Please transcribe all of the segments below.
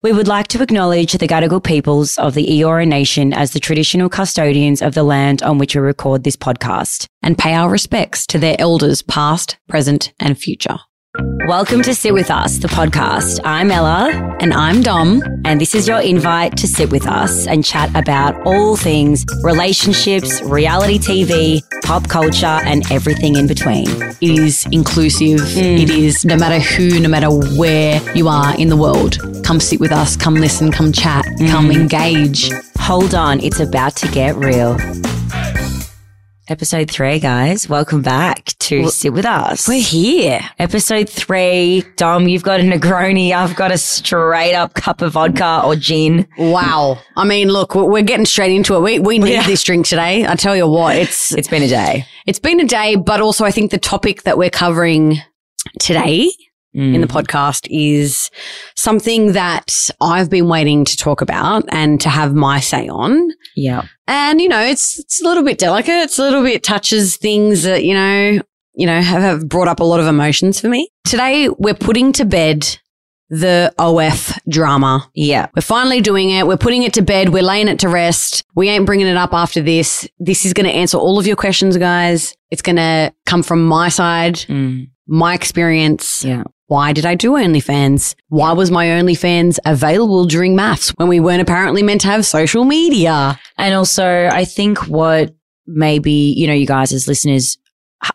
We would like to acknowledge the Gadigal peoples of the Eora Nation as the traditional custodians of the land on which we record this podcast. and pay our respects to their elders past, present, and future. Welcome to Sit With Us, the podcast. I'm Ella, And I'm Dom. and this is your invite to sit with us and chat about all things relationships, reality TV, pop culture, and everything in between. It is inclusive. Mm. It is no matter who, no matter where you are in the world. Come sit with us, come listen, come chat, come mm. engage. Hold on, it's about to get real. Episode three, guys. Welcome back to Sit With Us. We're here. Episode three, Dom, you've got a Negroni. I've got a straight up cup of vodka or gin. Wow. I mean, look, we're getting straight into it. We, we need Yeah. this drink today. I tell you what, it's, It's been a day. it's been a day, but also I think the topic that we're covering today mm. in the podcast is something that I've been waiting to talk about and to have my say on. Yeah. And, you know, it's, it's a little bit delicate. It's a little bit touches things that, you know, you know, have, have brought up a lot of emotions for me. Today, we're putting to bed the OF drama. Yeah. We're finally doing it. We're putting it to bed. We're laying it to rest. We ain't bringing it up after this. This is going to answer all of your questions, guys. It's going to come from my side, Mm. my experience. Yeah. Why did I do OnlyFans? Why was my OnlyFans available during MAFS when we weren't apparently meant to have social media? And also, I think what maybe, you know, you guys as listeners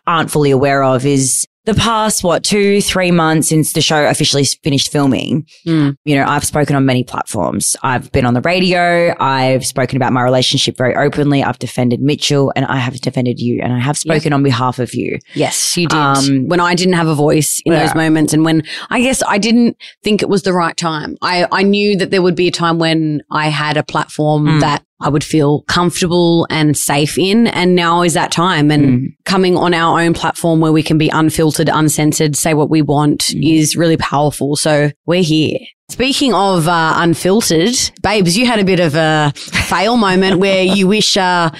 aren't fully aware of is the past, what, two, three months since the show officially finished filming. Mm. You know, I've spoken on many platforms. I've been on the radio. I've spoken about my relationship very openly. I've defended Mitchell and I have defended you and I have spoken on behalf of you. Yes, you did. Um, when I didn't have a voice in Yeah. those moments and when I guess I didn't think it was the right time. I, I knew that there would be a time when I had a platform Mm. that I would feel comfortable and safe in. And now is that time. And Mm. coming on our own platform where we can be unfiltered, uncensored, say what we want Mm. is really powerful. So we're here. Speaking of uh, unfiltered, babes, you had a bit of a fail moment where you wish, uh,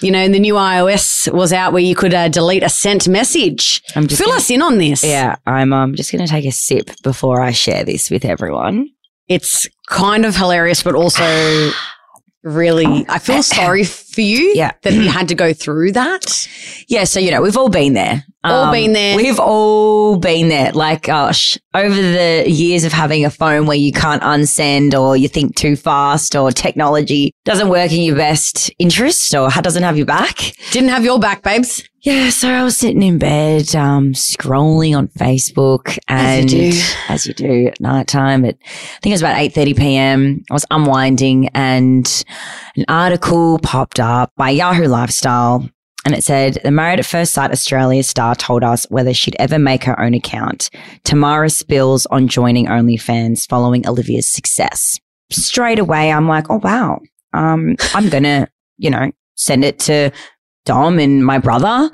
you know, the new iOS was out where you could uh, delete a sent message. I'm just Fill gonna- us in on this. Yeah, I'm um, just going to take a sip before I share this with everyone. It's kind of hilarious, but also really, I feel sorry for you Yeah. that you had to go through that. Yeah, so you know, we've all been there. Um, All been there. We've all been there. Like, gosh, over the years of having a phone where you can't unsend or you think too fast or technology doesn't work in your best interest or doesn't have your back. Didn't have your back, babes. Yeah, so I was sitting in bed, um, scrolling on Facebook and As you do. as you do at night time at, I think it was about 8.30 PM. I was unwinding and an article popped up by Yahoo Lifestyle and it said, the Married at First Sight Australia star told us whether she'd ever make her own account. Tamara spills on joining OnlyFans following Olivia's success. Straight away, I'm like, oh, wow. Um, I'm going to, you know, send it to Dom and my brother.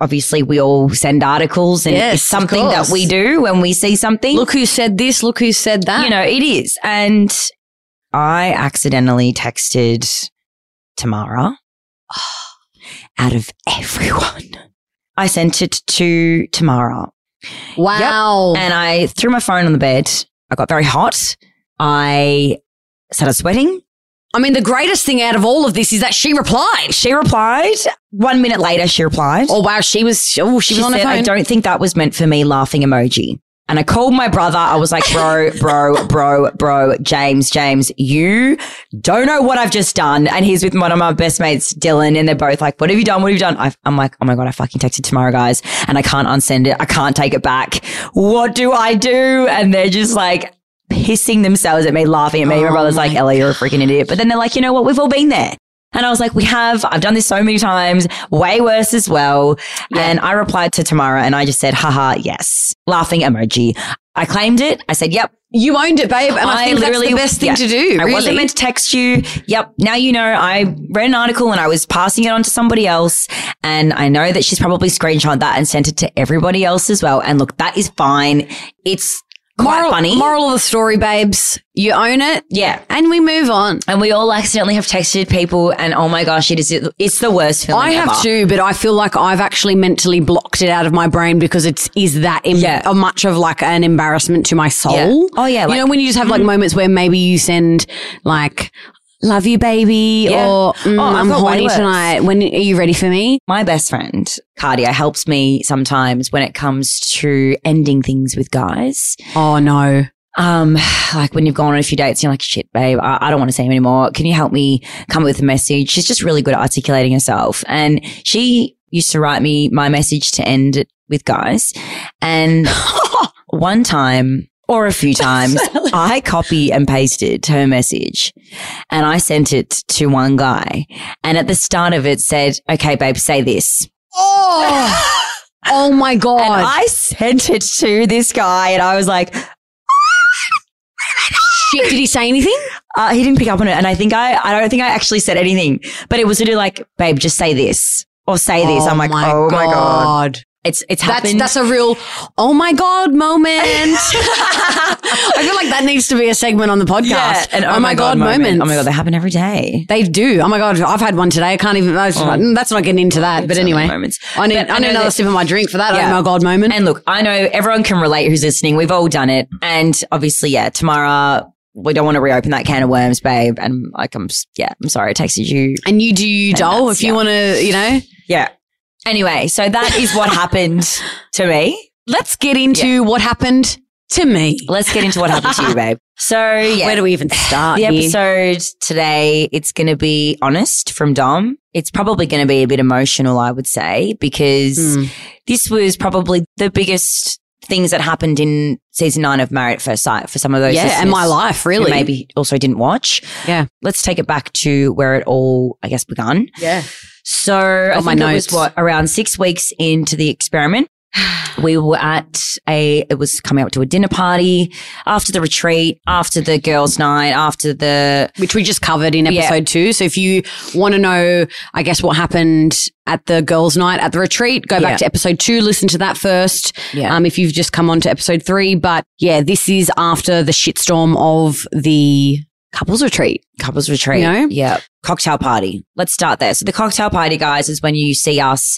Obviously, we all send articles and Yes, it's something that we do when we see something. Look who said this. Look who said that. you know, it is. And I accidentally texted Tamara out of everyone. I sent it to Tamara wow. and I threw my phone on the bed. I got very hot. I started sweating. I mean, the greatest thing out of all of this is that she replied. She replied. One minute later, she replied. Oh, wow. She was, oh, she, she was on her said, phone. I don't think that was meant for me, laughing emoji. And I called my brother. I was like, bro, bro, bro, bro, James, James, you don't know what I've just done. And he's with one of my best mates, Dylan, and they're both like, what have you done? What have you done? I, I'm like, oh my God, I fucking texted Tamara, guys, and I can't unsend it. I can't take it back. What do I do? And they're just like, pissing themselves at me, laughing at me. my Oh brother's like, my Ellie, you're a freaking idiot. But then they're like, you know what? We've all been there. And I was like, we have. I've done this so many times, way worse as well. And I replied to Tamara and I just said, haha, yes. Laughing emoji. I claimed it. I said, yep. You owned it, babe. And I, think that's the best thing yeah. to do. I wasn't meant to text you. Yep. Now you know I read an article and I was passing it on to somebody else. And I know that she's probably screenshot that and sent it to everybody else as well. And look, that is fine. It's quite moral, funny. Moral of the story, babes. You own it yeah. and we move on. And we all accidentally have texted people, and oh my gosh, it is it's the worst feeling. I have ever. too, but I feel like I've actually mentally blocked it out of my brain because it's is that em- Yeah. a much of like an embarrassment to my soul. Yeah. Oh, yeah, you know when you just have like mm-hmm. moments where maybe you send like "love you, baby" Yeah. or mm, Oh, "I'm horny tonight." When are you ready for me? My best friend, Cardia, helps me sometimes when it comes to ending things with guys. Oh no. Um, like when you've gone on a few dates, you're like, shit, babe, I, I don't want to see him anymore. Can you help me come up with a message? She's just really good at articulating herself. And she used to write me my message to end it with guys. And one time or a few times, I copy and pasted her message and I sent it to one guy. And at the start of it said, okay, babe, say this. Oh. oh my And god. I sent it to this guy and I was like, Shit, did he say anything? Uh, he didn't pick up on it, and I think I, I don't think I actually said anything, but it was literally like, "Babe, just say this or say this." I'm like, "Oh my god, it's it's That's happened." that's a real oh my god moment. I feel like that needs to be a segment on the podcast. yeah, and oh, my god, moments. Oh my god, they happen every day. They do. Oh my god, I've had one today. I can't even. I was just "Mm, that's not getting into that. But anyway, moments. I need. But I need another that- sip of my drink for that. Yeah. Oh my god, moment. And look, I know everyone can relate who's listening. We've all done it, and obviously, yeah, Tamara. We don't want to reopen that can of worms, babe. And like, I'm, yeah, I'm sorry. I texted you And you do you doll that's- if you want to. You know. Yeah. Anyway, so that is what happened to me. Let's get into what happened to me. Let's get into what happened to you, babe. So, yeah. Where do we even start? the here? episode today, it's going to be honest from Dom. It's probably going to be a bit emotional, I would say, because Mm. this was probably the biggest things that happened in season nine of Married at First Sight for some of those. Yeah, and my life really. Maybe also didn't watch. Yeah. Let's take it back to where it all, I guess, begun. Yeah. So I my think it was what around six weeks into the experiment. We were at a, it was coming up to a dinner party after the retreat, after the girls' night, after the, which we just covered in Yeah. episode two. So if you want to know, I guess, what happened at the girls' night at the retreat, go back Yeah. to episode two, listen to that first. yeah. Um, if you've just come on to episode three, but yeah, this is after the shitstorm of the couples retreat. couples retreat. You know? Yeah. Cocktail party. Let's start there. So the cocktail party, guys, is when you see us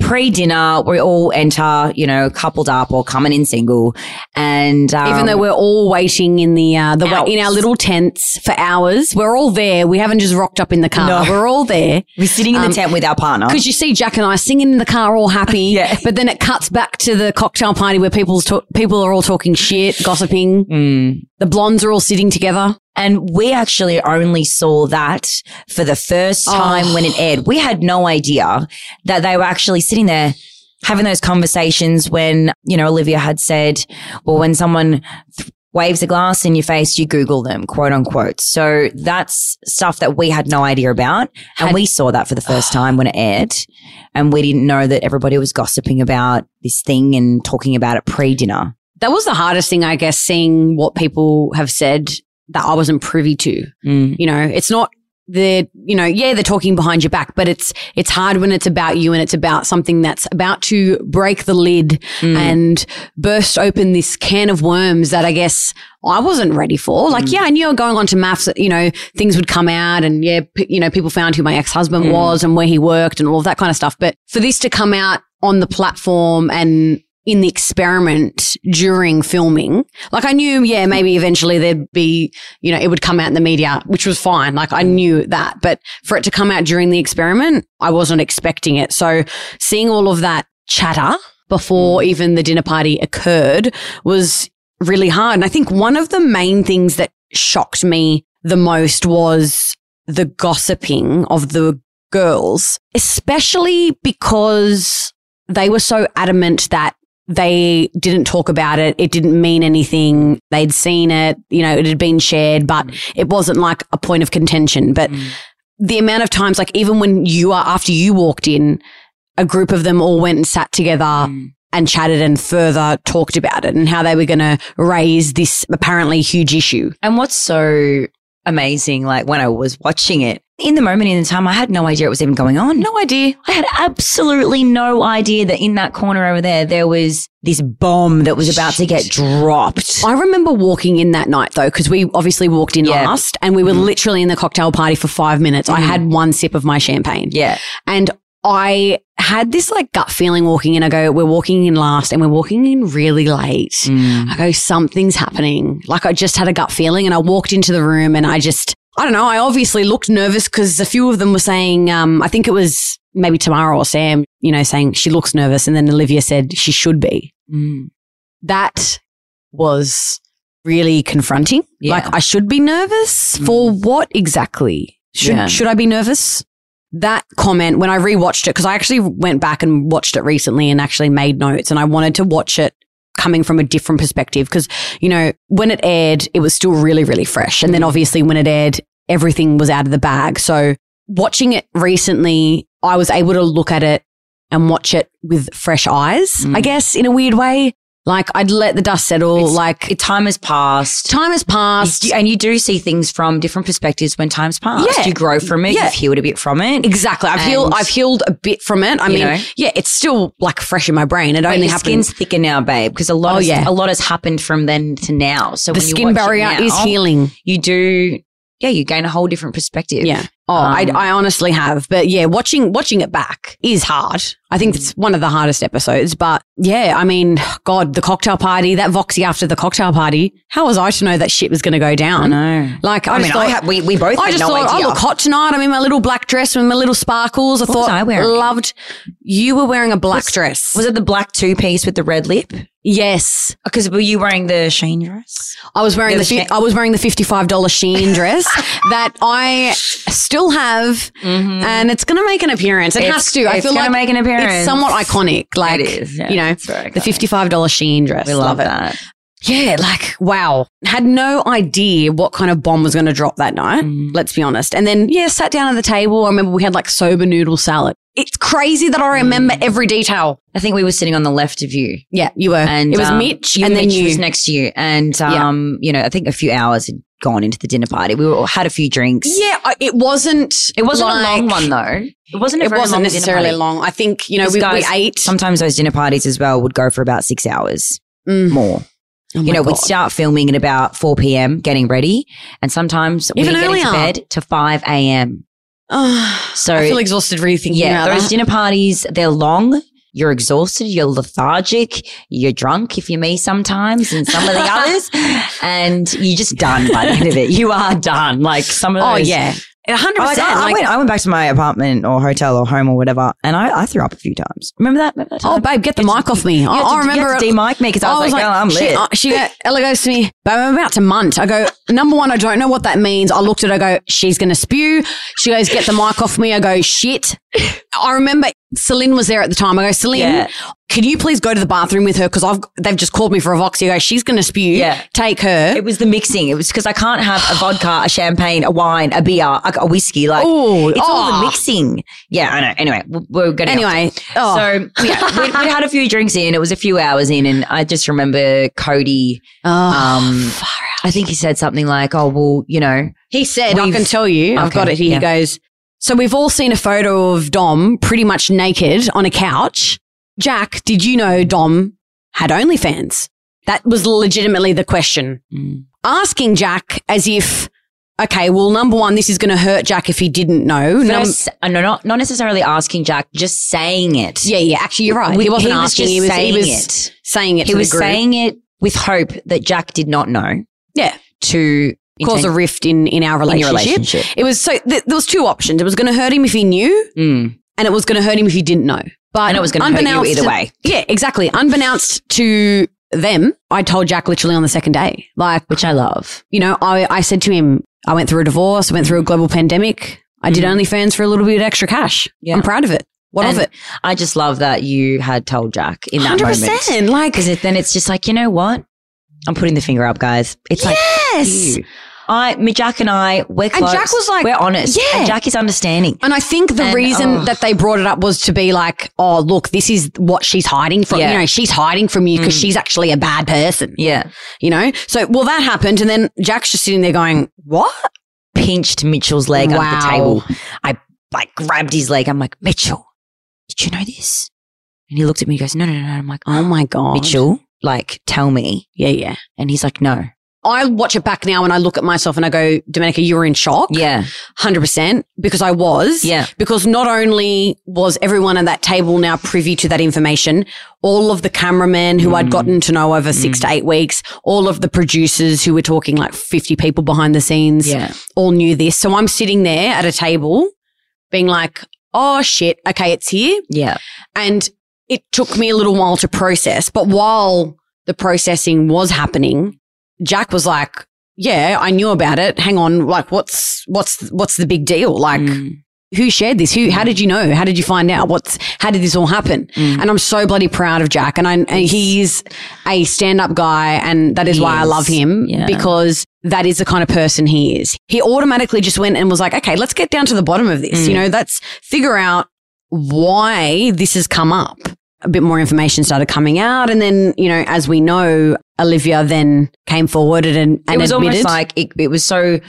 pre-dinner. We all enter, you know, coupled up or coming in single. And, um, Even though we're all waiting in the uh, the wa- in our little tents for hours, we're all there. We haven't just rocked up in the car. No. We're all there. we're sitting in the um, tent with our partner. Because you see Jack and I singing in the car, all happy. Yeah. But then it cuts back to the cocktail party where people's talk- people are all talking shit, gossiping. Mm. The blondes are all sitting together. And we actually only saw that for the first time Oh. when it aired. We had no idea that they were actually sitting there having those conversations when, you know, Olivia had said, well, when someone th- waves a glass in your face, you Google them, quote unquote. So that's stuff that we had no idea about. And we saw that for the first time when it aired. And we didn't know that everybody was gossiping about this thing and talking about it pre dinner. That was the hardest thing, I guess, seeing what people have said that I wasn't privy to. Mm. You know, it's not the you know, yeah, they're talking behind your back, but it's it's hard when it's about you and it's about something that's about to break the lid Mm. and burst open this can of worms that I guess I wasn't ready for. Like, Mm. yeah, I knew going on to MAFS, that, you know, things would come out and yeah, p- you know, people found who my ex-husband Mm. was and where he worked and all of that kind of stuff. But for this to come out on the platform and in the experiment during filming, like I knew, yeah, maybe eventually there'd be, you know, it would come out in the media, which was fine. Like I knew that, but for it to come out during the experiment, I wasn't expecting it. So seeing all of that chatter before mm. even the dinner party occurred was really hard. And I think one of the main things that shocked me the most was the gossiping of the girls, especially because they were so adamant that they didn't talk about it. It didn't mean anything. They'd seen it, you know, it had been shared, but it wasn't like a point of contention. But Mm. the amount of times, like even when you are, after you walked in, a group of them all went and sat together Mm. and chatted and further talked about it and how they were going to raise this apparently huge issue. And what's so amazing. Like when I was watching it in the moment in the time, I had no idea it was even going on. No idea. I had absolutely no idea that in that corner over there, there was this bomb that was about to get dropped. I remember walking in that night though, because we obviously walked in Yeah. last and we were literally in the cocktail party for five minutes. I Mhm. had one sip of my champagne. Yeah. And I had this like gut feeling walking in. I go, we're walking in last and we're walking in really late. Mm. I go, something's happening. Like I just had a gut feeling and I walked into the room and I just, I don't know. I obviously looked nervous because a few of them were saying, um, I think it was maybe Tamara or Sam, you know, saying she looks nervous. And then Olivia said she should be. Mm. That was really confronting. Yeah. Like I should be nervous for what exactly? Should, Yeah. should I be nervous? That comment when I rewatched it, because I actually went back and watched it recently and actually made notes and I wanted to watch it coming from a different perspective. Cause, you know, when it aired, it was still really, really fresh. And then obviously when it aired, everything was out of the bag. So watching it recently, I was able to look at it and watch it with fresh eyes, I Mm. guess, in a weird way. Like I'd let the dust settle. It's- like It- time has passed. time has passed. You- and you do see things from different perspectives when time's passed. Yeah. You grow from it. Yeah. You've healed a bit from it. Exactly. I've healed. I've healed a bit from it. I mean, know? yeah, it's still like fresh in my brain. It only your happened. skin's thicker now, babe, because a lot Oh, of yeah. a lot has happened from then to now. So the when skin barrier now, is healing. You do, yeah, you gain a whole different perspective. Yeah. Oh, I, Um, I honestly have. But yeah, watching watching it back is hard. I think it's one of the hardest episodes. But yeah, I mean, God, the cocktail party, that Voxy after the cocktail party. How was I to know that shit was going to go I down? know. Like, I, I, just mean, thought, I have, we we both I had just no thought, oh, idea. I look hot tonight. I'm in my little black dress with my little sparkles. I What thought, was I wearing? loved. You were wearing a black Was- dress. Was it the black two piece with the red lip? Yes, Because were you wearing the Shein dress? I was wearing the the fi- I was wearing the fifty five dollar Shein dress that I still have, mm-hmm. and it's going to make an appearance. It It's- has to. I it's feel like make an appearance. It's somewhat iconic. Like it is. yeah. you know, the fifty five dollar Shein dress. We love it. that. Yeah, like wow. Had no idea what kind of bomb was going to drop that night. Mm. Let's be honest. And then yeah, sat down at the table. I remember we had like soba noodle salad. It's crazy that I remember Mm. every detail. I think we were sitting on the left of you, Yeah, you were. and it was um, Mitch, you and then Mitch you. was next to you, and Yeah. um, you know, I think a few hours had gone into the dinner party. We were, had a few drinks. yeah, it wasn't. It wasn't a long one though. It wasn't. A It wasn't long necessarily long. I think you know we, we guys- ate. Sometimes those dinner parties as well would go for about six hours Mm. more. Oh you know, we'd start filming at about 4 p.m., getting ready. And sometimes Even we get into bed to 5 a.m. Oh, So, I feel exhausted really thinking yeah, about those that. dinner parties, they're long. You're exhausted. You're lethargic. You're drunk if you're me sometimes and some of the others. And you're just done by the end of it. You are done. Like some of those. oh those. yeah, a hundred I, percent. I, Like, went, I went back to my apartment or hotel or home or whatever, and I, I threw up a few times. Remember that? Remember that oh babe, get the mic off me. I, You I remember. to de-mic me because I was, like, oh, I'm she, lit. uh, she, go- Ella goes to me, babe, I'm about to munt. I go, number one, I don't know what that means. I looked at her, I go, she's going to spew. She goes, get the mic off me. I go, shit. I remember Selin was there at the time. I go, Selin, Yeah. can you please go to the bathroom with her? Because I've they've just called me for a voxy. I go, she's going to spew. Yeah. Take her. It was the mixing. It was because I can't have a vodka, a champagne, a wine, a beer, a, a whiskey. Like Oh, it's all oh. the mixing. Yeah, I know. Anyway, we're going to Anyway, oh. So yeah, we, we had a few drinks in. It was a few hours in, and I just remember Cody. Oh, Um, far out. I think he said something like, "Oh, well, you know, He said, I can tell you, I've got it here. yeah. He goes, So we've all seen a photo of Dom pretty much naked on a couch. Jack, did you know Dom had OnlyFans? That was legitimately the question. mm, Asking Jack as if, okay, well, number one, this is going to hurt Jack if he didn't know. First, uh, no, not not necessarily asking Jack, just saying it. yeah, yeah, actually, you're right. We- he wasn't he asking. he was, saying he was it. saying it He was saying it with hope that Jack did not know. Yeah. To cause a rift in, in our relationship. your relationship. It was so, th- there was two options. It was going to hurt him if he knew Mm. and it was going to hurt him if he didn't know. But And it was going to hurt you either way. Yeah, exactly. Unbeknownst to them, I told Jack literally on the second day. Like, Which I love. you know, I, I said to him, I went through a divorce, I went through a global pandemic. I did Mhm. OnlyFans for a little bit of extra cash. Yeah. I'm proud of it. What And of it? I just love that you had told Jack in that moment. 100%. Like, Because then it's just like, you know what? I'm putting the finger up, guys. It's like, yes. I, me, Jack and I, we're close. And. Jack was like, we're honest. yeah. And Jack is understanding. And I think the And, reason oh. that they brought it up was to be like, oh, look, this is what she's hiding from. Yeah. You know, she's hiding from you because Mm. she's actually a bad person. Yeah. You know? So, well, that happened. And then Jack's just sitting there going, what? pinched Mitchell's leg under the table. I like grabbed his leg. I'm like, Mitchell, did you know this? And he looked at me and goes, No, no, no, no. I'm like, Oh my God. Mitchell, like, tell me. Yeah, yeah. And he's like, No. I watch it back now and I look at myself and I go, Domenica, you were in shock. Yeah. 100% because I was. Yeah. Because not only was everyone at that table now privy to that information, all of the cameramen who I'd Mm. gotten to know over six to eight weeks, all of the producers who were talking like 50 people behind the scenes, Yeah. all knew this. So I'm sitting there at a table being like, oh shit, okay, it's here. Yeah. And it took me a little while to process. But while the processing was happening, Jack was like, yeah, I knew about it. Hang on. Like, what's, what's, what's the big deal? Like, Mm. who shared this? Who, how did you know? How did you find out? What's, how did this all happen? Mm. And I'm so bloody proud of Jack. And I, and he's a stand up guy. And that is He why I love him Yeah. because that is the kind of person he is. He automatically just went and was like, okay, let's get down to the bottom of this. Mm. You know, let's figure out why this has come up. A bit more information started coming out. And then, you know, as we know, Olivia then came forward and, and it was admitted. almost like it, it was so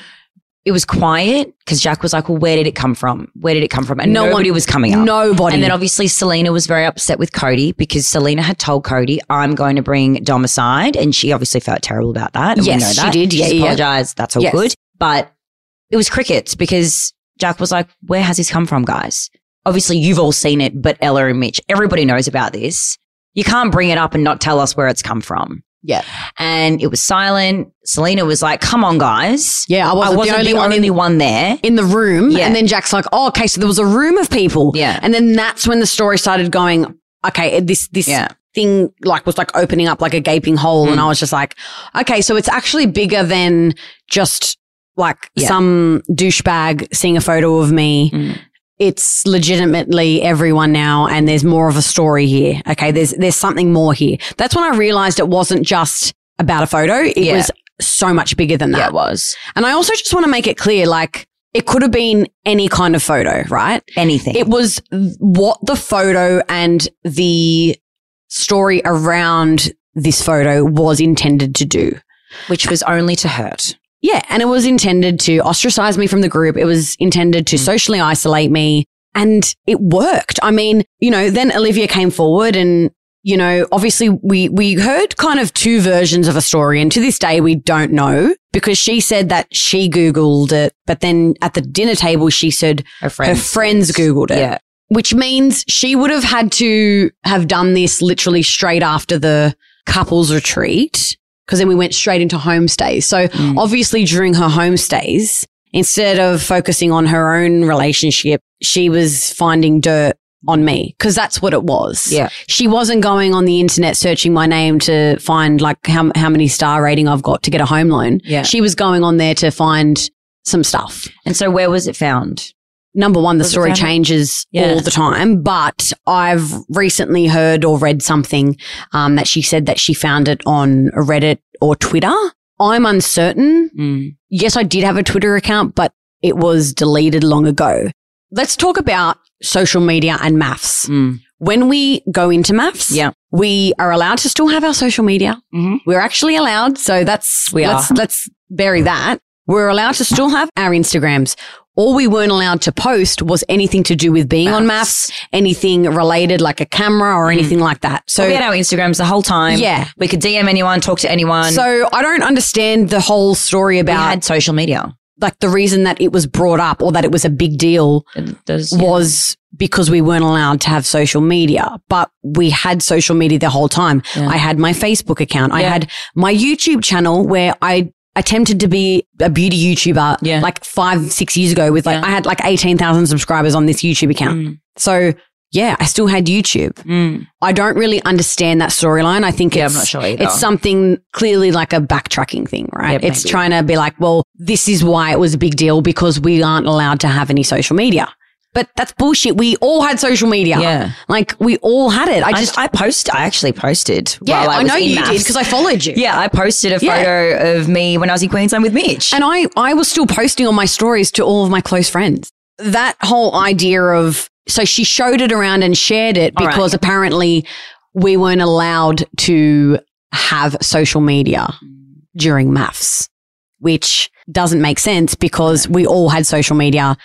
it was quiet because Jack was like, "Well, where did it come from? Where did it come from?" And No one- nobody was coming up. nobody. And then obviously Selena was very upset with Cody because Selena had told Cody, "I'm going to bring Dom aside," and she obviously felt terrible about that. And we Yes, know she that. did. Yeah, She's yeah. apologized. That's all Yes. good. But it was crickets because Jack was like, "Where has this come from, guys?" Obviously, you've all seen it, but Ella and Mitch, everybody knows about this. You can't bring it up and not tell us where it's come from. Yeah. And it was silent. Selena was like, come on, guys. yeah, I wasn't, I wasn't the only, one one there. in the room. Yeah. And then Jack's like, oh, okay, so there was a room of people. Yeah. And then that's when the story started going, okay, this, this Yeah. thing like was like opening up like a gaping hole. And Mm. I was just like, okay, so it's actually bigger than just like Yeah. some douchebag seeing a photo of me. Mm. It's legitimately everyone now and there's more of a story here. Okay. There's, there's something more here. That's when I realized it wasn't just about a photo. It Yeah. was so much bigger than that. Yeah, it was. And I also just want to make it clear, like, it could have been any kind of photo, right? Anything. It was what the photo and the story around this photo was intended to do. which was only to hurt. Yeah. And it was intended to ostracize me from the group. It was intended to Mm. socially isolate me. And it worked. I mean, you know, then Olivia came forward and, you know, obviously we, we heard kind of two versions of a story. And to this day, we don't know because she said that she Googled it. But then at the dinner table, she said Her friends. her friends Googled it Yeah. which means she would have had to have done this literally straight after the couples retreat because then we went straight into homestays. So Mm. obviously during her homestays, instead of focusing on her own relationship, she was finding dirt on me because that's what it was. Yeah. She wasn't going on the internet searching my name to find like how, how many star rating I've got to get a home loan. Yeah. She was going on there to find some stuff And so where was it found? Number one, the story changes Yeah. all the time, but I've recently heard or read something um, that she said that she found it on Reddit or Twitter. I'm uncertain. Mm. Yes, I did have a Twitter account, but it was deleted long ago. Let's talk about social media and MAFS. Mm. When we go into MAFS, Yeah. we are allowed to still have our social media. Mhm. We're actually allowed. So that's, We let's, are. let's bury that. We're allowed to still have our Instagrams. All we weren't allowed to post was anything to do with being on MAFS, anything related like a camera or mm. anything like that. So, we had our Instagrams the whole time. Yeah. We could DM anyone, talk to anyone. so I don't understand the whole story we about had social media. like the reason that it was brought up or that it was a big deal It- there's- was because we weren't allowed to have social media, but we had social media the whole time. Yeah. I had my Facebook account. I had my YouTube channel where I attempted to be a beauty YouTuber Yeah. like five, six years ago with like, Yeah. I had like 18,000 subscribers on this YouTube account. Mm. So yeah, I still had YouTube. Mm. I don't really understand that storyline. I think Yeah, it's, I'm not sure either. it's something clearly like a backtracking thing, right? Yeah, it's maybe. trying to be like, well, this is why it was a big deal because we aren't allowed to have any social media. But that's bullshit. We all had social media. Yeah. Like we all had it. I I just, just I post I actually posted. yeah, while I, I, know you MAFS. did because I followed you. Yeah, I posted a Yeah. photo of me when I was in Queensland with Mitch. And I, I was still posting on my stories to all of my close friends. That whole idea of, so she showed it around and shared it All right. because apparently we weren't allowed to have social media during MAFS. which doesn't make sense because we all had social media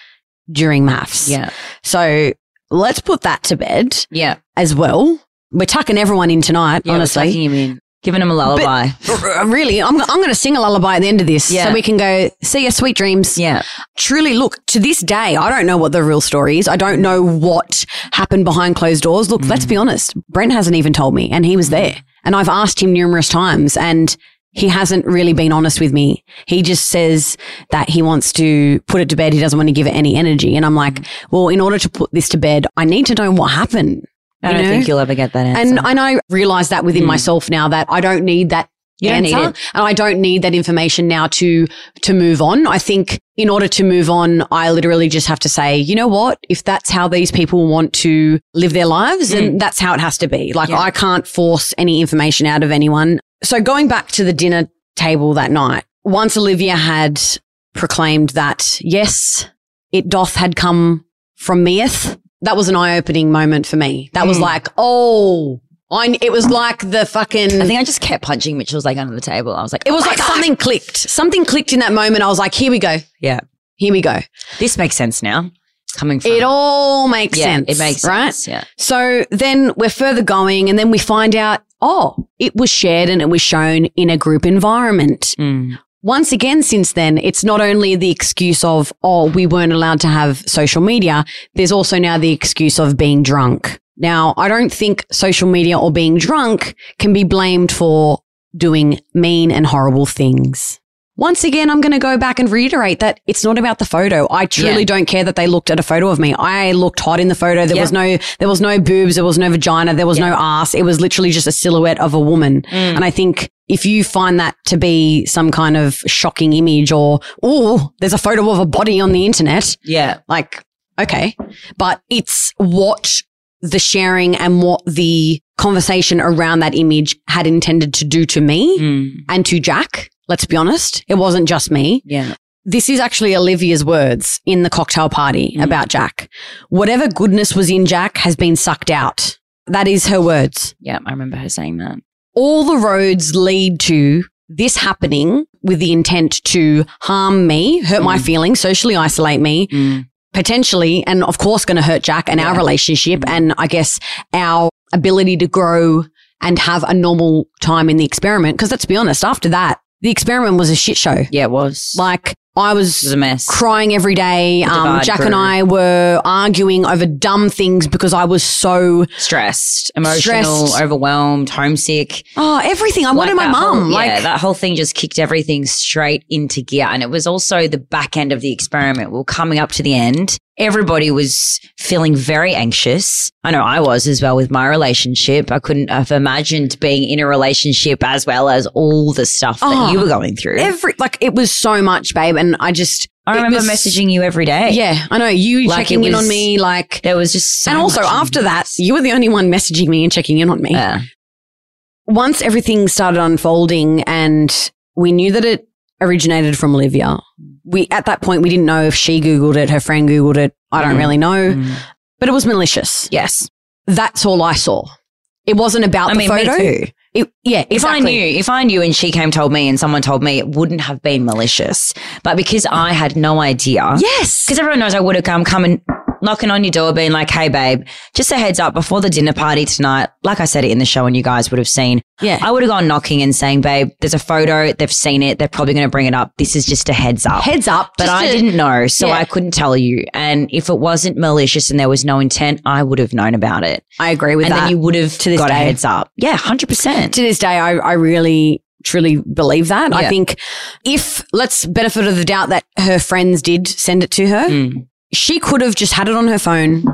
during MAFS. Yeah. So let's put that to bed Yeah. as well. We're tucking everyone in tonight, yeah honestly. tucking him in. Giving him a lullaby. R- Really, I'm, I'm going to sing a lullaby at the end of this Yeah. so we can go see your sweet dreams. yeah. Truly, look, to this day, I don't know what the real story is. I don't know what happened behind closed doors. Look, let's mm. be honest. Brent hasn't even told me, and he was there. And I've asked him numerous times, and he hasn't really been honest with me. He just says that he wants to put it to bed. He doesn't want to give it any energy. And I'm like, well, in order to put this to bed, I need to know what happened. I don't know? think you'll ever get that answer. And, and I realize that within Mm. myself now that I don't need that You don't need answer, it. and I don't need that information now to to move on. I think in order to move on, I literally just have to say, you know what? If that's how these people want to live their lives, then that's how it has to be. Like Mm. Yeah. I can't force any information out of anyone. So going back to the dinner table that night, once Olivia had proclaimed that yes, it doth had come from meeth. That was an eye-opening moment for me. That was Mm. like, oh, I, it was like the fucking. I think I just kept punching Mitchell's like under the table. I was like, It was "Oh like God." something clicked. Something clicked in that moment. I was like, here we go. Yeah. Here we go. This makes sense now. Coming from It all makes yeah, sense. It makes right? sense. Yeah. So then we're further going and then we find out, oh, it was shared and it was shown in a group environment. Mm. Once again, since then, it's not only the excuse of, oh, we weren't allowed to have social media. There's also now the excuse of being drunk. Now, I don't think social media or being drunk can be blamed for doing mean and horrible things. Once again, I'm going to go back and reiterate that it's not about the photo. I truly Yeah. don't care that they looked at a photo of me. I looked hot in the photo. There Yeah. was no, there was no boobs. There was no vagina. There was no ass. It was literally just a silhouette of a woman. Mm. And I think if you find that to be some kind of shocking image or, oh, there's a photo of a body on the internet, Yeah. like, okay. But it's what the sharing and what the conversation around that image had intended to do to me Mm. and to Jack. Let's be honest. It wasn't just me. Yeah. This is actually Olivia's words in the cocktail party Mm. about Jack. Whatever goodness was in Jack has been sucked out. That is her words Yeah. I remember her saying that. all the roads lead to this happening with the intent to harm me, hurt my Mm. feelings, socially isolate me, Mm. potentially, and of course, going to hurt Jack and our relationship, Mm. and I guess our ability to grow and have a normal time in the experiment. Because let's be honest, after that, the experiment was a shit show. Yeah, it was. Like I was was a mess. crying every day. Um, Jack and. I were arguing over dumb things because I was so Stressed, emotional, Stressed. overwhelmed, homesick. oh everything. I wanted my whole- mum. yeah, Like that whole thing just kicked everything straight into gear. And it was also the back end of the experiment. We are coming up to the end. Everybody was feeling very anxious. I know I was as well with my relationship. I couldn't have imagined being in a relationship as well as all the stuff that Oh, you were going through. every like it was so much, babe. And I just I remember was- messaging you every day. Yeah, I know you Like, checking it in on me, like, There was just so and also after that, you were the only one messaging me and checking in on me. Yeah. Once everything started unfolding, and we knew that it originated from Olivia. We at that point we didn't know if she googled it, her friend googled it. I don't Mm. really know, Mm. but it was malicious. Yes. That's all I saw. It wasn't about I the mean, photo. It, yeah, If I knew, if I knew and she came told me and someone told me, it wouldn't have been malicious. But because I had no idea, yes, because everyone knows I would have come, coming, knocking on your door, being like, "Hey, babe, just a heads up before the dinner party tonight." Like I said it in the show, and you guys would have seen. yeah, I would have gone knocking and saying, "Babe, there's a photo. They've seen it. They're probably going to bring it up. This is just a heads up." heads up. but I didn't know, so Yeah. I couldn't tell you. And if it wasn't malicious and there was no intent, I would have known about it, I agree with and that. then you would have to this got a heads up. Yeah, hundred percent. to this day, I, I really truly believe that. I think if let's benefit of the doubt that her friends did send it to her, Mm. She could have just had it on her phone.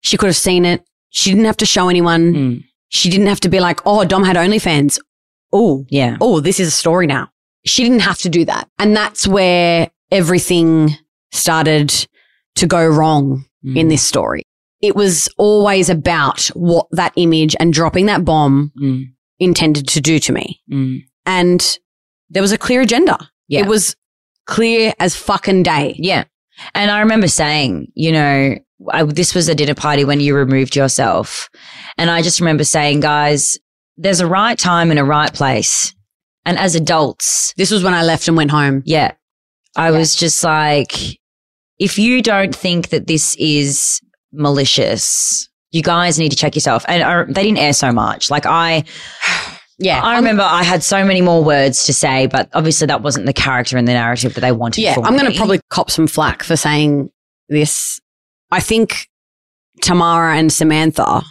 She could have seen it. She didn't have to show anyone. Mm. She didn't have to be like, oh, Dom had OnlyFans. Oh, Yeah. oh, this is a story now. She didn't have to do that. And that's where everything started to go wrong Mm. in this story. It was always about what that image and dropping that bomb Mm. intended to do to me. Mm. And there was a clear agenda. Yeah. It was clear as fucking day. Yeah. And I remember saying, you know, I, this was a dinner party when you removed yourself. And I just remember saying, guys, there's a right time and a right place And as adults, This was when I left and went home. yeah, I was just like, if you don't think that this is malicious, you guys need to check yourself. And uh, they didn't air so much. Like I, Yeah. I remember I had so many more words to say, but obviously that wasn't the character and the narrative that they wanted. Yeah, for I'm going to probably cop some flack for saying this. I think Tamara and Samantha,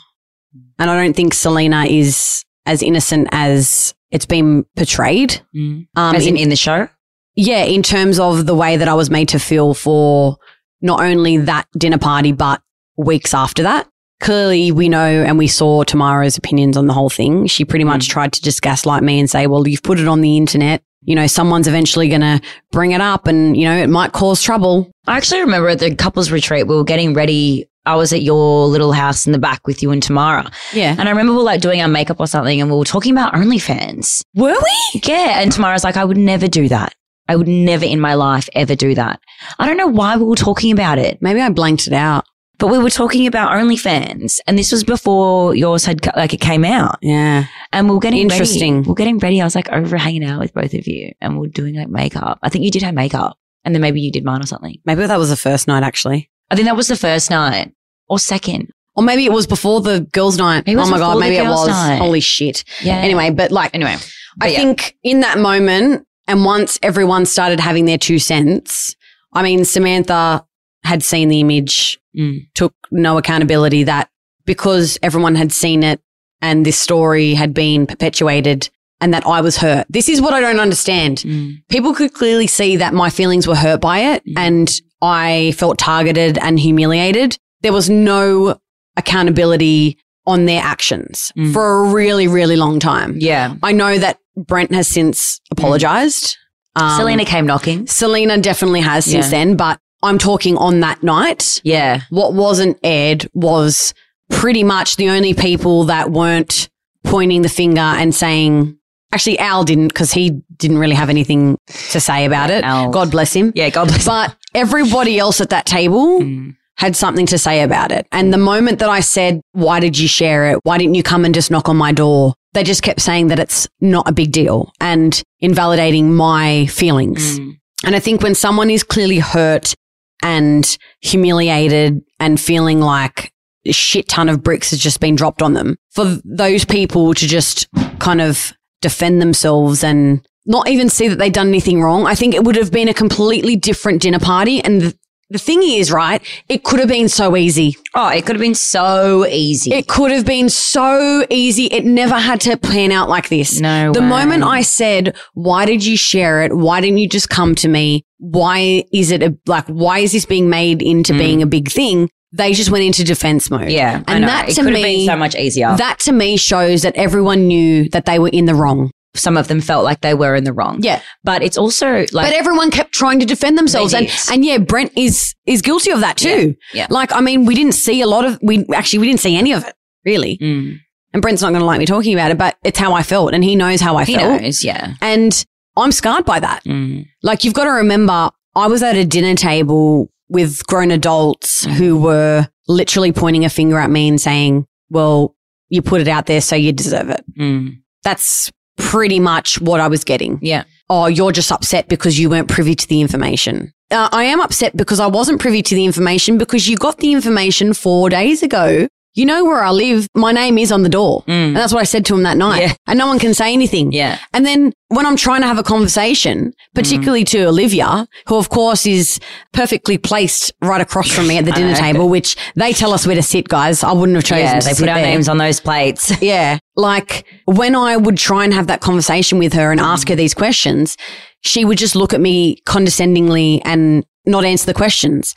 and I don't think Selena is as innocent as it's been portrayed. Mm. Um, as in, in- in the show. yeah, in terms of the way that I was made to feel for not only that dinner party, but weeks after that. Clearly, we know and we saw Tamara's opinions on the whole thing. She pretty much mm. tried to just gaslight me and say, well, you've put it on the internet. You know, someone's eventually going to bring it up and, you know, it might cause trouble. I actually remember at the couples retreat, we were getting ready. I was at your little house in the back with you and Tamara. Yeah. And I remember we were like doing our makeup or something and we were talking about OnlyFans. Were we? Yeah. And Tamara's like, I would never do that. I would never in my life ever do that. I don't know why we were talking about it, Maybe I blanked it out. But we were talking about OnlyFans. And this was before yours had, like, it came out. Yeah. And we we're getting Interesting. Ready. We we're getting ready. I was like over hanging out with both of you and we we're doing like makeup. I think you did have makeup and then maybe you did mine or something. Maybe that was the first night, actually. I think that was the first night or second. Or maybe it was before the girls' night. Maybe it was oh my God. Maybe it was. night. Holy shit. Yeah. Anyway, but like, Anyway. I yeah. think in that moment, and once everyone started having their two cents, I mean, Samantha had seen the image, Mm. took no accountability that because everyone had seen it and this story had been perpetuated and that I was hurt. This is what I don't understand. Mm. People could clearly see that my feelings were hurt by it Mhm. and I felt targeted and humiliated. There was no accountability on their actions Mm. for a really, really long time. Yeah. I know that Brent has since apologized. Um, Selena came knocking. Selena definitely has since Yeah. then, but I'm talking on that night. Yeah. What wasn't aired was pretty much the only people that weren't pointing the finger and saying, actually, Al didn't because he didn't really have anything to say about it. Al. God bless him. Yeah. God bless. But everybody else at that table Mm. had something to say about it. And the moment that I said, why did you share it? Why didn't you come and just knock on my door? They just kept saying that it's not a big deal and invalidating my feelings. Mm. And I think when someone is clearly hurt and humiliated and feeling like a shit ton of bricks has just been dropped on them, for those people to just kind of defend themselves and not even see that they'd done anything wrong, I think it would have been a completely different dinner party. And the, the thing is, right, it could have been so easy. Oh, it could have been so easy. It could have been so easy. It never had to plan out like this. no. The way. moment I said, why did you share it? Why didn't you just come to me? Why is it a, like, why is this being made into Mm. being a big thing? They just went into defense mode. Yeah. And that it to could have me- been so much easier. That to me shows that everyone knew that they were in the wrong. Some of them felt like they were in the wrong. Yeah. But it's also like. but everyone kept trying to defend themselves. And, and yeah, Brent is, is guilty of that too. Yeah, yeah. Like, I mean, we didn't see a lot of, we actually, we didn't see any of it really. Mm. And Brent's not going to like me talking about it, but it's how I felt and he knows how I he felt. knows. Yeah. And I'm scarred by that. Mm. Like you've got to remember, I was at a dinner table with grown adults who were literally pointing a finger at me and saying, well, you put it out there, so you deserve it. Mm. That's pretty much what I was getting. Yeah. Oh, you're just upset because you weren't privy to the information. Uh, I am upset because I wasn't privy to the information because you got the information four days ago. You know where I live. My name is on the door. And Mm. that's what I said to him that night. Yeah. And no one can say anything. Yeah. And then when I'm trying to have a conversation, particularly to Olivia, who of course is perfectly placed right across from me at the dinner table, which they tell us where to sit, guys. I wouldn't have chosen Yeah. to They put our there. names on those plates. Yeah. Like when I would try and have that conversation with her and ask her these questions, she would just look at me condescendingly and not answer the questions.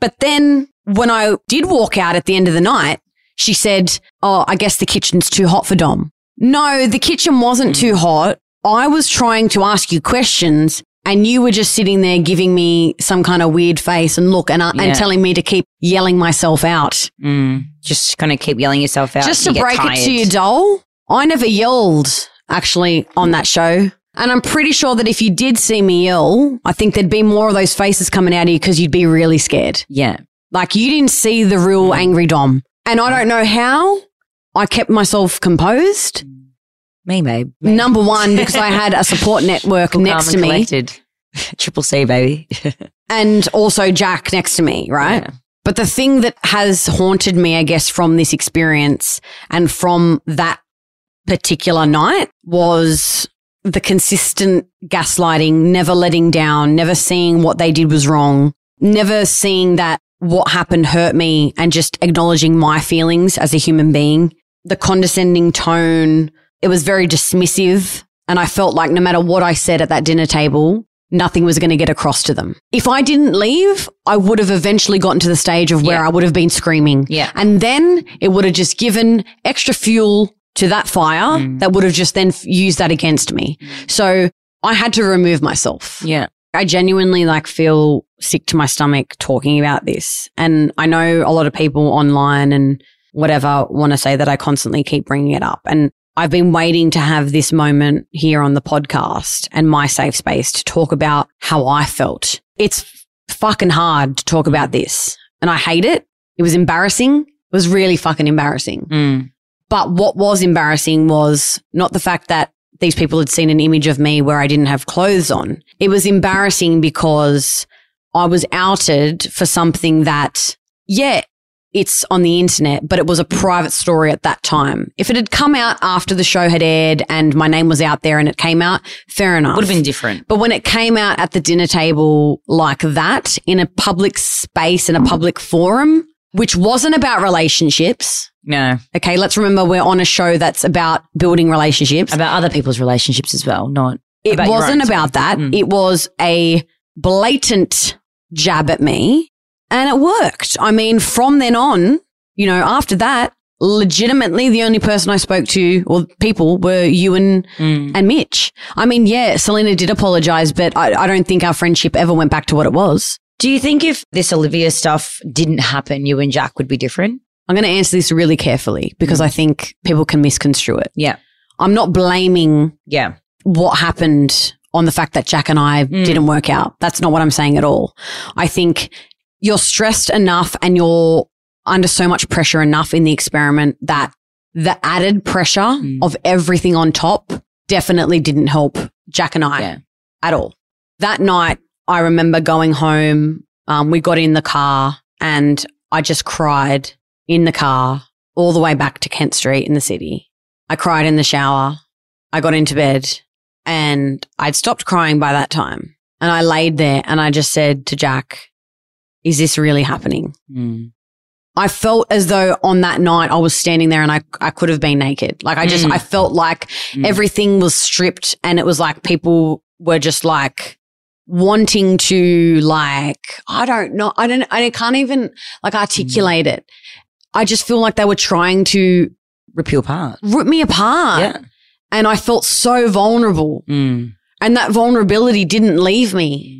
But then when I did walk out at the end of the night, she said, Oh, I guess the kitchen's too hot for Dom. No, the kitchen wasn't too hot. I was trying to ask you questions and you were just sitting there giving me some kind of weird face and look and, uh, Yeah. and telling me to keep yelling myself out. Mm. Just kind of keep yelling yourself out. Just to break it to you, doll, I never yelled actually on that show. And I'm pretty sure that if you did see me yell, I think there'd be more of those faces coming out of you because you'd be really scared. Yeah. Like you didn't see the real angry Dom. And I don't know how I kept myself composed. Me, babe. Number one, because I had a support network Cool, next to me, collected. Triple C, baby. and also Jack next to me, right? Yeah. But the thing that has haunted me, I guess, from this experience and from that particular night was the consistent gaslighting, never letting down, never seeing what they did was wrong, never seeing that what happened hurt me and just acknowledging my feelings as a human being. The condescending tone, it was very dismissive. And I felt like no matter what I said at that dinner table, nothing was going to get across to them. If I didn't leave, I would have eventually gotten to the stage of where Yeah. I would have been screaming. Yeah. And then it would have just given extra fuel to that fire Mm. that would have just then f- used that against me. So I had to remove myself. Yeah. I genuinely like feel sick to my stomach talking about this. And I know a lot of people online and whatever want to say that I constantly keep bringing it up. And I've been waiting to have this moment here on the podcast and my safe space to talk about how I felt. It's fucking hard to talk about this and I hate it. It was embarrassing. It was really fucking embarrassing. Mm. But what was embarrassing was not the fact that these people had seen an image of me where I didn't have clothes on. It was embarrassing because I was outed for something that, yeah, it's on the internet, but it was a private story at that time. If it had come out after the show had aired and my name was out there and it came out, fair enough. Would have been different. But when it came out at the dinner table like that in a public space, in a public forum, which wasn't about relationships, No. Okay, let's remember we're on a show that's about building relationships. About other people's relationships as well, not. it about wasn't about that. Mm. It was a blatant jab at me and it worked. I mean, from then on, you know, after that, legitimately the only person I spoke to or people were you and, Mm. and Mitch. I mean, yeah, Selin did apologize, but I, I don't think our friendship ever went back to what it was. Do you think if this Olivia stuff didn't happen, you and Jack would be different? I'm going to answer this really carefully because I think people can misconstrue it. Yeah. I'm not blaming Yeah. what happened on the fact that Jack and I Mm. didn't work out. That's not what I'm saying at all. I think you're stressed enough and you're under so much pressure enough in the experiment that the added pressure Mm. of everything on top definitely didn't help Jack and I Yeah. at all. That night, I remember going home. Um, we got in the car and I just cried in the car all the way back to Kent Street in the city. I cried in the shower. I got into bed and I'd stopped crying by that time. And I laid there and I just said to Jack, is this really happening? Mm. I felt as though on that night I was standing there and I, I could have been naked. Like I just, Mm. I felt like Mm. everything was stripped and it was like people were just like wanting to like, I don't know. I don't, I can't even like articulate it. I just feel like they were trying to Rip you apart. rip me apart. yeah. And I felt so vulnerable. Mm. And that vulnerability didn't leave me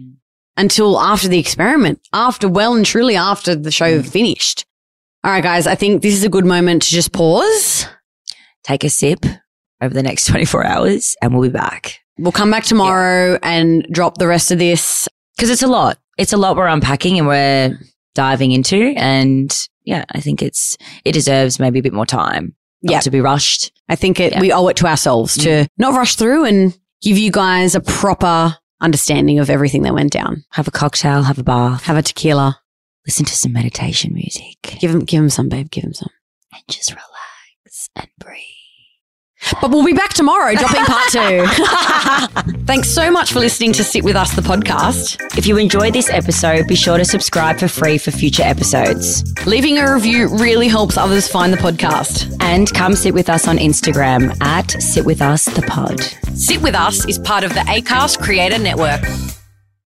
until after the experiment, after well and truly after the show finished. All right, guys, I think this is a good moment to just pause. Take a sip over the next 24 hours and we'll be back. We'll come back tomorrow and drop the rest of this. Because it's a lot. It's a lot we're unpacking and we're diving into. And yeah, I think it's, it deserves maybe a bit more time. Not Yeah. to be rushed. I think it, Yeah. we owe it to ourselves to mm. not rush through and give you guys a proper understanding of everything that went down. Have a cocktail, have a bath, Have a tequila. listen to some meditation music, Give him, give him some, babe. Give him some. and just relax and breathe. But we'll be back tomorrow, dropping part two. Thanks so much for listening to Sit With Us, the podcast. If you enjoyed this episode, be sure to subscribe for free for future episodes. Leaving a review really helps others find the podcast. And come sit with us on Instagram at Sit With Us the Pod. Sit With Us is part of the ACAST Creator Network.